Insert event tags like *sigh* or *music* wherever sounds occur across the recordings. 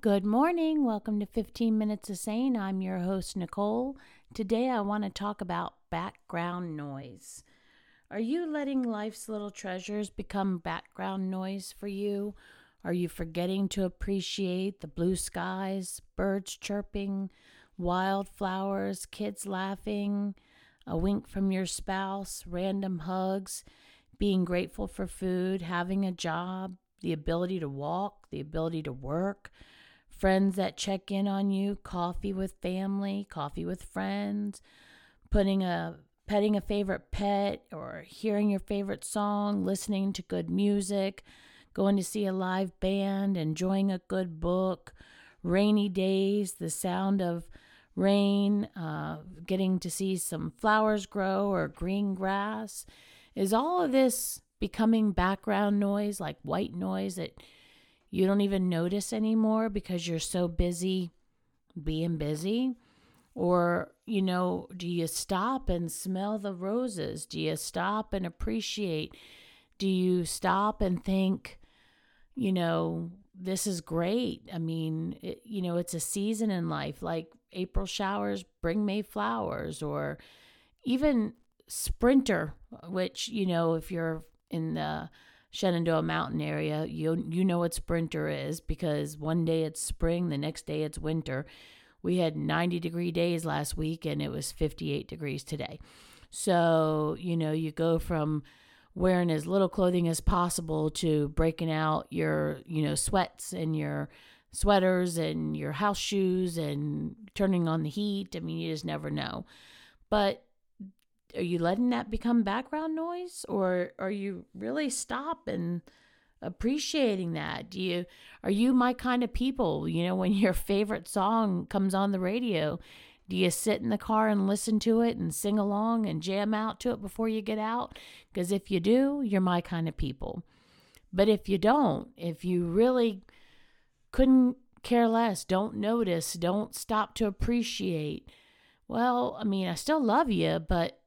Good morning. Welcome to 15 Minutes of Sane. I'm your host, Nicole. Today I want to talk about background noise. Are you letting life's little treasures become background noise for you? Are you forgetting to appreciate the blue skies, birds chirping, wildflowers, kids laughing, a wink from your spouse, random hugs, being grateful for food, having a job, the ability to walk, the ability to work? Friends that check in on you, coffee with family, coffee with friends, putting a petting a favorite pet or hearing your favorite song, listening to good music, going to see a live band, enjoying a good book, rainy days, the sound of rain, uh, getting to see some flowers grow or green grass. Is all of this becoming background noise, like white noise that you don't even notice anymore because you're so busy being busy? Or, you know, do you stop and smell the roses? Do you stop and appreciate? Do you stop and think, you know, this is great? I mean, it, you know, it's a season in life. Like April showers bring May flowers, or even sprinter, which, you know, if you're in the Shenandoah Mountain area, you you know what sprinter is because one day it's spring, the next day it's winter. We had 90 degree days last week and it was 58 degrees today. So, you know, you go from wearing as little clothing as possible to breaking out your, you know, sweats and your sweaters and your house shoes and turning on the heat. I mean, you just never know. But are you letting that become background noise or are you really stop and appreciating that? Do you are you my kind of people? You know when *laughs* your favorite song comes on the radio do you sit in the car and listen to it and sing along and jam out to it before you get out? Because if you do you're my kind of people. But if you don't if you really couldn't care less don't notice don't stop to appreciate well i mean i still love you but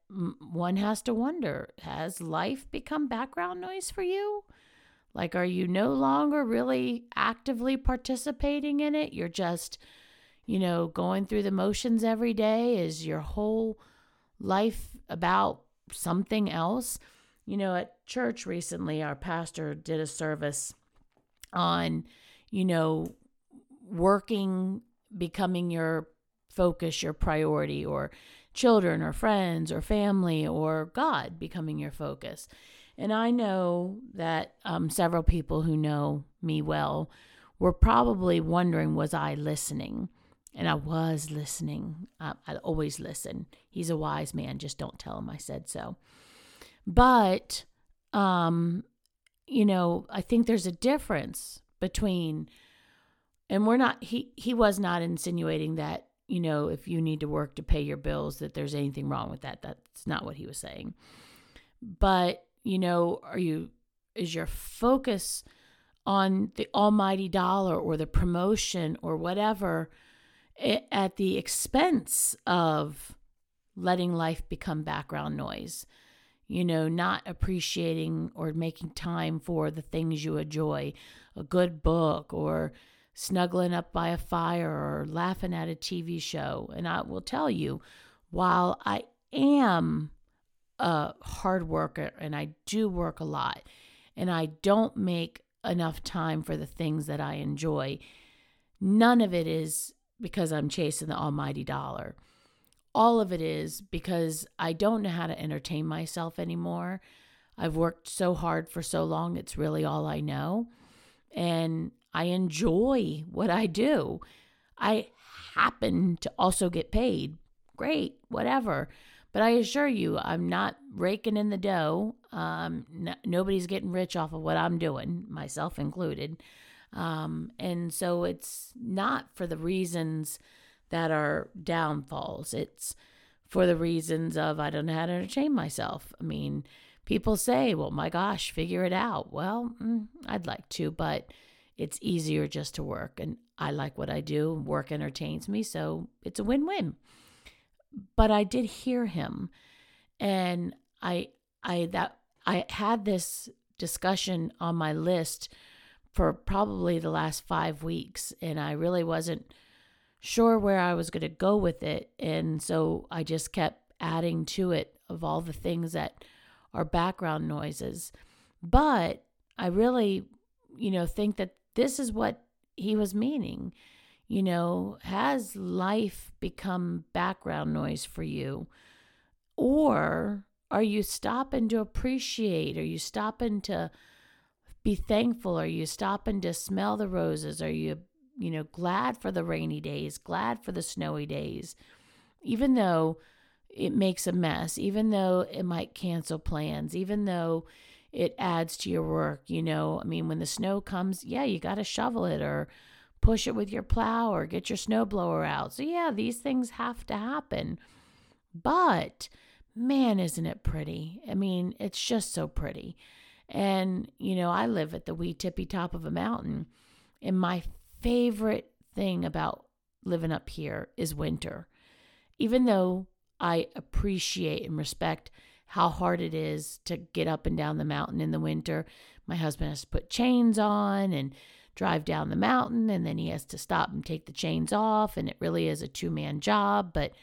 one has to wonder has life become background noise for you? Like, are you no longer really actively participating in it? You're just, you know, going through the motions every day? Is your whole life about something else? You know, at church recently, our pastor did a service on, you know, working, becoming your focus, your priority, or children or friends or family or God becoming your focus. And I know that um, several people who know me well were probably wondering, was I listening? And I was listening. I, I always listen. He's a wise man. Just don't tell him I said so. But, um, you know, I think there's a difference between, and we're not, he, he was not insinuating that you know, if you need to work to pay your bills, that there's anything wrong with that. That's not what he was saying. But, you know, are you, is your focus on the almighty dollar or the promotion or whatever at the expense of letting life become background noise? You know, not appreciating or making time for the things you enjoy, a good book or, snuggling up by a fire or laughing at a TV show. And I will tell you, while I am a hard worker and I do work a lot and I don't make enough time for the things that I enjoy, none of it is because I'm chasing the almighty dollar. All of it is because I don't know how to entertain myself anymore. I've worked so hard for so long, it's really all I know. And I enjoy what I do. I happen to also get paid. Great, whatever. But I assure you, I'm not raking in the dough. Um, nobody's getting rich off of what I'm doing, myself included. Um, and so it's not for the reasons that are downfalls. It's for the reasons of I don't know how to entertain myself. I mean, people say, well, my gosh, figure it out. Well, mm, I'd like to, but it's easier just to work. And I like what I do. Work entertains me. So it's a win win. But I did hear him. And I, I, that, I had this discussion on my list for probably the last five weeks, and I really wasn't sure where I was going to go with it. And so I just kept adding to it of all the things that are background noises. But I really, you know, think that this is what he was meaning. You know, has life become background noise for you? Or are you stopping to appreciate? Are you stopping to be thankful? Are you stopping to smell the roses? Are you, you know, glad for the rainy days, glad for the snowy days? Even though it makes a mess, even though it might cancel plans, even though it adds to your work, you know, I mean, when the snow comes, yeah, you got to shovel it or push it with your plow or get your snowblower out. So, yeah, these things have to happen. But man, isn't it pretty? I mean, it's just so pretty. And, you know, I live at the wee tippy top of a mountain. And my favorite thing about living up here is winter. Even though I appreciate and respect how hard it is to get up and down the mountain in the winter, my husband has to put chains on and drive down the mountain, and then he has to stop and take the chains off. And it really is a two man job. But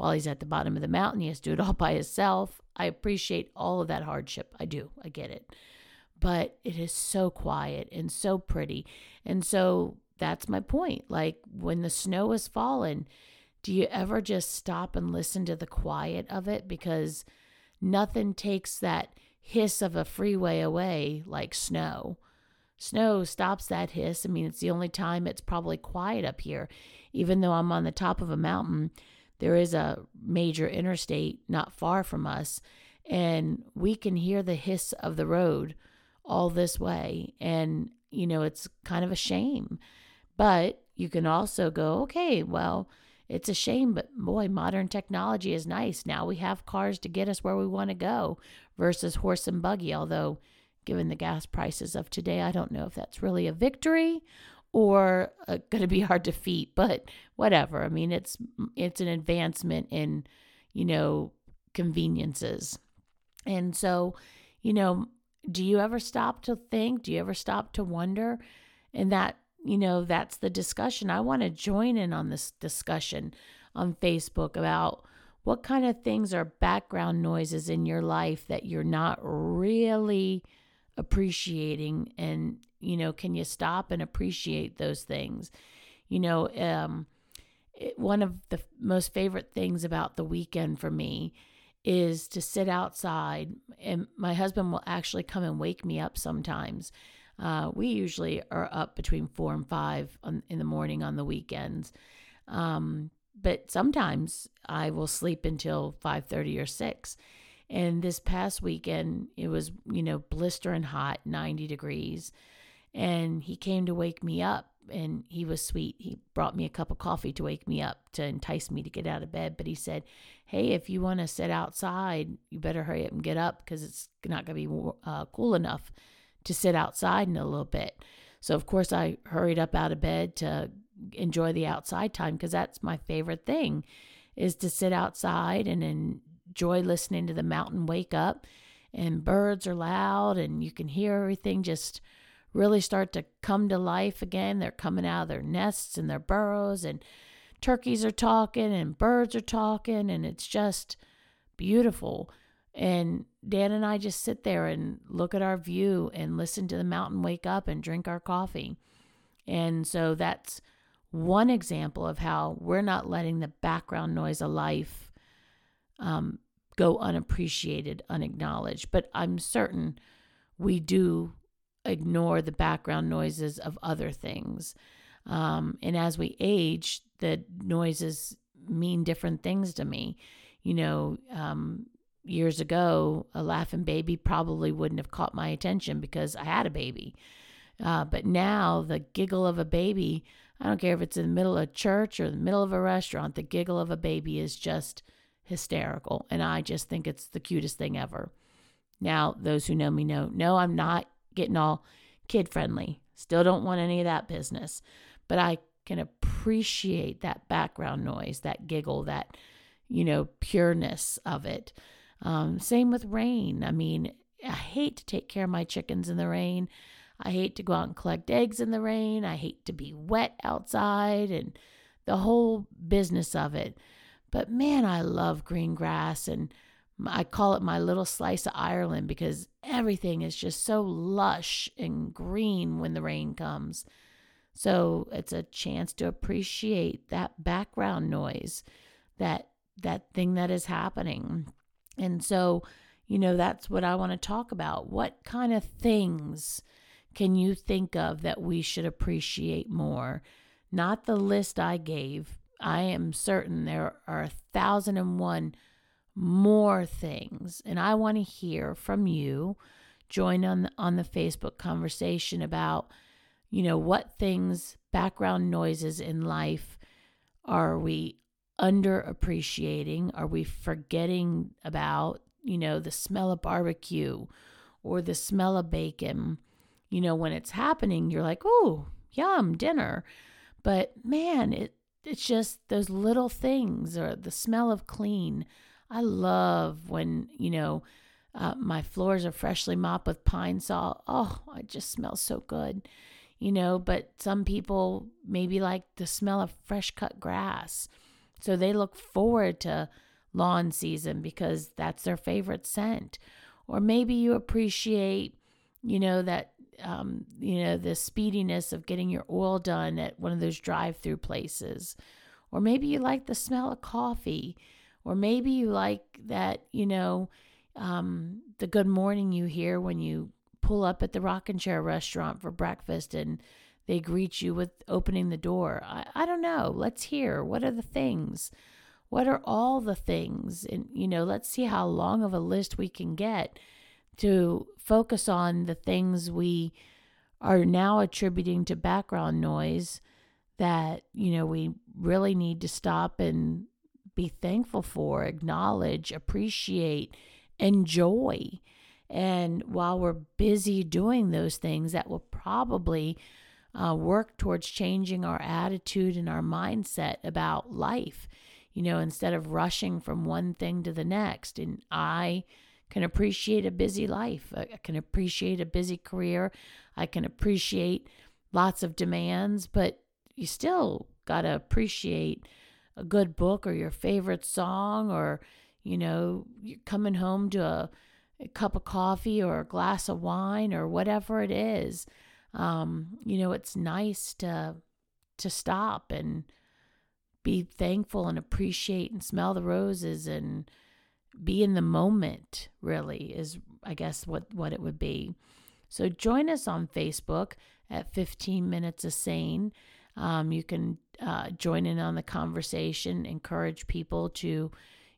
while he's at the bottom of the mountain. He has to do it all *laughs* by himself. I appreciate all of that hardship. I do. I get it. But it is so quiet and so pretty. And so that's my point. Like when the snow has fallen, do you ever just stop and listen to the quiet of it? Because nothing takes that hiss of a freeway away like snow. Snow stops that hiss. I mean, it's the only time it's probably quiet up here. Even though I'm on the top of a mountain, there is a major interstate not far from us, and we can hear the hiss of the road all this way. And, you know, it's kind of a shame. But you can also go, okay, well, it's a shame, but boy, modern technology is nice. Now we have cars to get us where we want to go versus horse and buggy. Although, given the gas prices of today, I don't know if that's really a victory or uh, going to be hard to defeat but whatever i mean it's it's an advancement in you know conveniences and so you know do you ever stop to think do you ever stop to wonder and that you know that's the discussion. I want to join in on this discussion on facebook about what kind of things are background noises in your life that you're not really appreciating and you know can you stop and appreciate those things? You know um it, one of the most favorite things about the weekend for me is to sit outside and my husband will actually come and wake me up sometimes uh, we usually are up between four and five on, in the morning on the weekends um, but sometimes i will sleep until 5.30 or 6 and this past weekend, it was, you know, blistering hot, 90 degrees. And he came to wake me up and he was sweet. He brought me a cup of coffee to wake me up to entice me to get out of bed. But he said, Hey, if you want to sit outside, you better hurry up and get up because it's not going to be uh, cool enough to sit outside in a little bit. So, of course, I hurried up out of bed to enjoy the outside time because that's my favorite thing is to sit outside and enjoy listening to the mountain wake up and birds are loud and you can hear everything just really start to come to life again. They're coming out of their nests and their burrows and turkeys are talking and birds are talking and it's just beautiful. And Dan and I just sit there and look at our view and listen to the mountain wake up and drink our coffee. And so that's one example of how we're not letting the background noise of life um, go unappreciated, unacknowledged. But I'm certain we do ignore the background noises of other things. Um, and as we age, the noises mean different things to me. You know, um, years ago, a laughing baby probably wouldn't have caught my attention because I had a baby. Uh, but now, the giggle of a baby, I don't care if it's in the middle of church or the middle of a restaurant, the giggle of a baby is just hysterical. And I just think it's the cutest thing ever. Now, those who know me know, no, I'm not getting all kid friendly. Still don't want any of that business. But I can appreciate that background noise, that giggle, that, you know, pureness of it. Um, same with rain. I mean, I hate to take care of my chickens in the rain. I hate to go out and collect eggs in the rain. I hate to be wet outside and the whole business of it. But man, I love green grass and I call it my little slice of Ireland because everything is just so lush and green when the rain comes. So it's a chance to appreciate that background noise, that that thing that is happening. And so, you know, that's what I want to talk about. What kind of things can you think of that we should appreciate more? Not the list I gave. I am certain there are a thousand and one more things. And I want to hear from you. Join on the, on the Facebook conversation about, you know, what things, background noises in life are we underappreciating? Are we forgetting about, you know, the smell of barbecue or the smell of bacon? You know, when it's happening, you're like, oh, yum, dinner. But man, it it's just those little things or the smell of clean. I love when, you know, uh, my floors are freshly mopped with Pine-Sol. Oh, it just smells so good, you know. But some people maybe like the smell of fresh cut grass. So they look forward to lawn season because that's their favorite scent. Or maybe you appreciate, you know, that, um, you know, the speediness of getting your oil done at one of those drive through places. Or maybe you like the smell of coffee or maybe you like that, you know, um, the good morning you hear when you pull up at the Rockin' Chair restaurant for breakfast and they greet you with opening the door. I, I don't know. Let's hear. What are the things? What are all the things? And, you know, let's see how long of a list we can get to focus on the things we are now attributing to background noise that, you know, we really need to stop and be thankful for, acknowledge, appreciate, enjoy. And while we're busy doing those things, that will probably uh, work towards changing our attitude and our mindset about life. You know, instead of rushing from one thing to the next. And I can appreciate a busy life, I can appreciate a busy career, I can appreciate lots of demands, but you still got to appreciate a good book or your favorite song or you know you're coming home to a, a cup of coffee or a glass of wine or whatever it is um, you know it's nice to to stop and be thankful and appreciate and smell the roses and be in the moment really is i guess what what it would be so join us on facebook at 15 minutes of sane um, you can uh, join in on the conversation, encourage people to,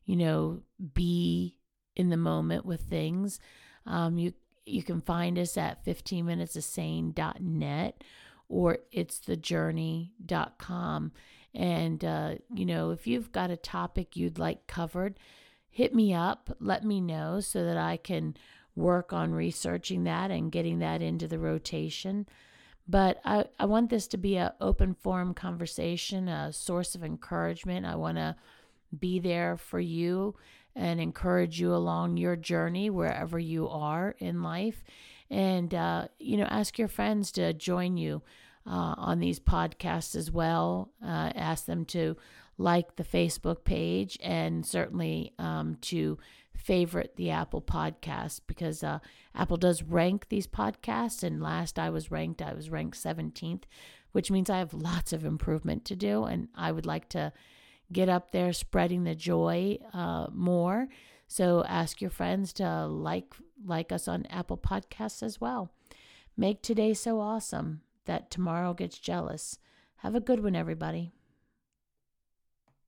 you know, be in the moment with things. Um, you you can find us at 15minutesofsane.net or it's thejourney.com. And, uh, you know, if you've got a topic you'd like covered, hit me up, let me know so that I can work on researching that and getting that into the rotation. But I, I want this to be an open forum conversation, a source of encouragement. I want to be there for you and encourage you along your journey wherever you are in life. And, uh, you know, ask your friends to join you uh, on these podcasts as well. Uh, ask them to like the Facebook page and certainly um, to favorite the Apple podcast because uh, Apple does rank these podcasts. And last I was ranked, I was ranked 17th, which means I have lots of improvement to do. And I would like to get up there spreading the joy uh, more. So ask your friends to like like us on Apple Podcasts as well. Make today so awesome that tomorrow gets jealous. Have a good one, everybody.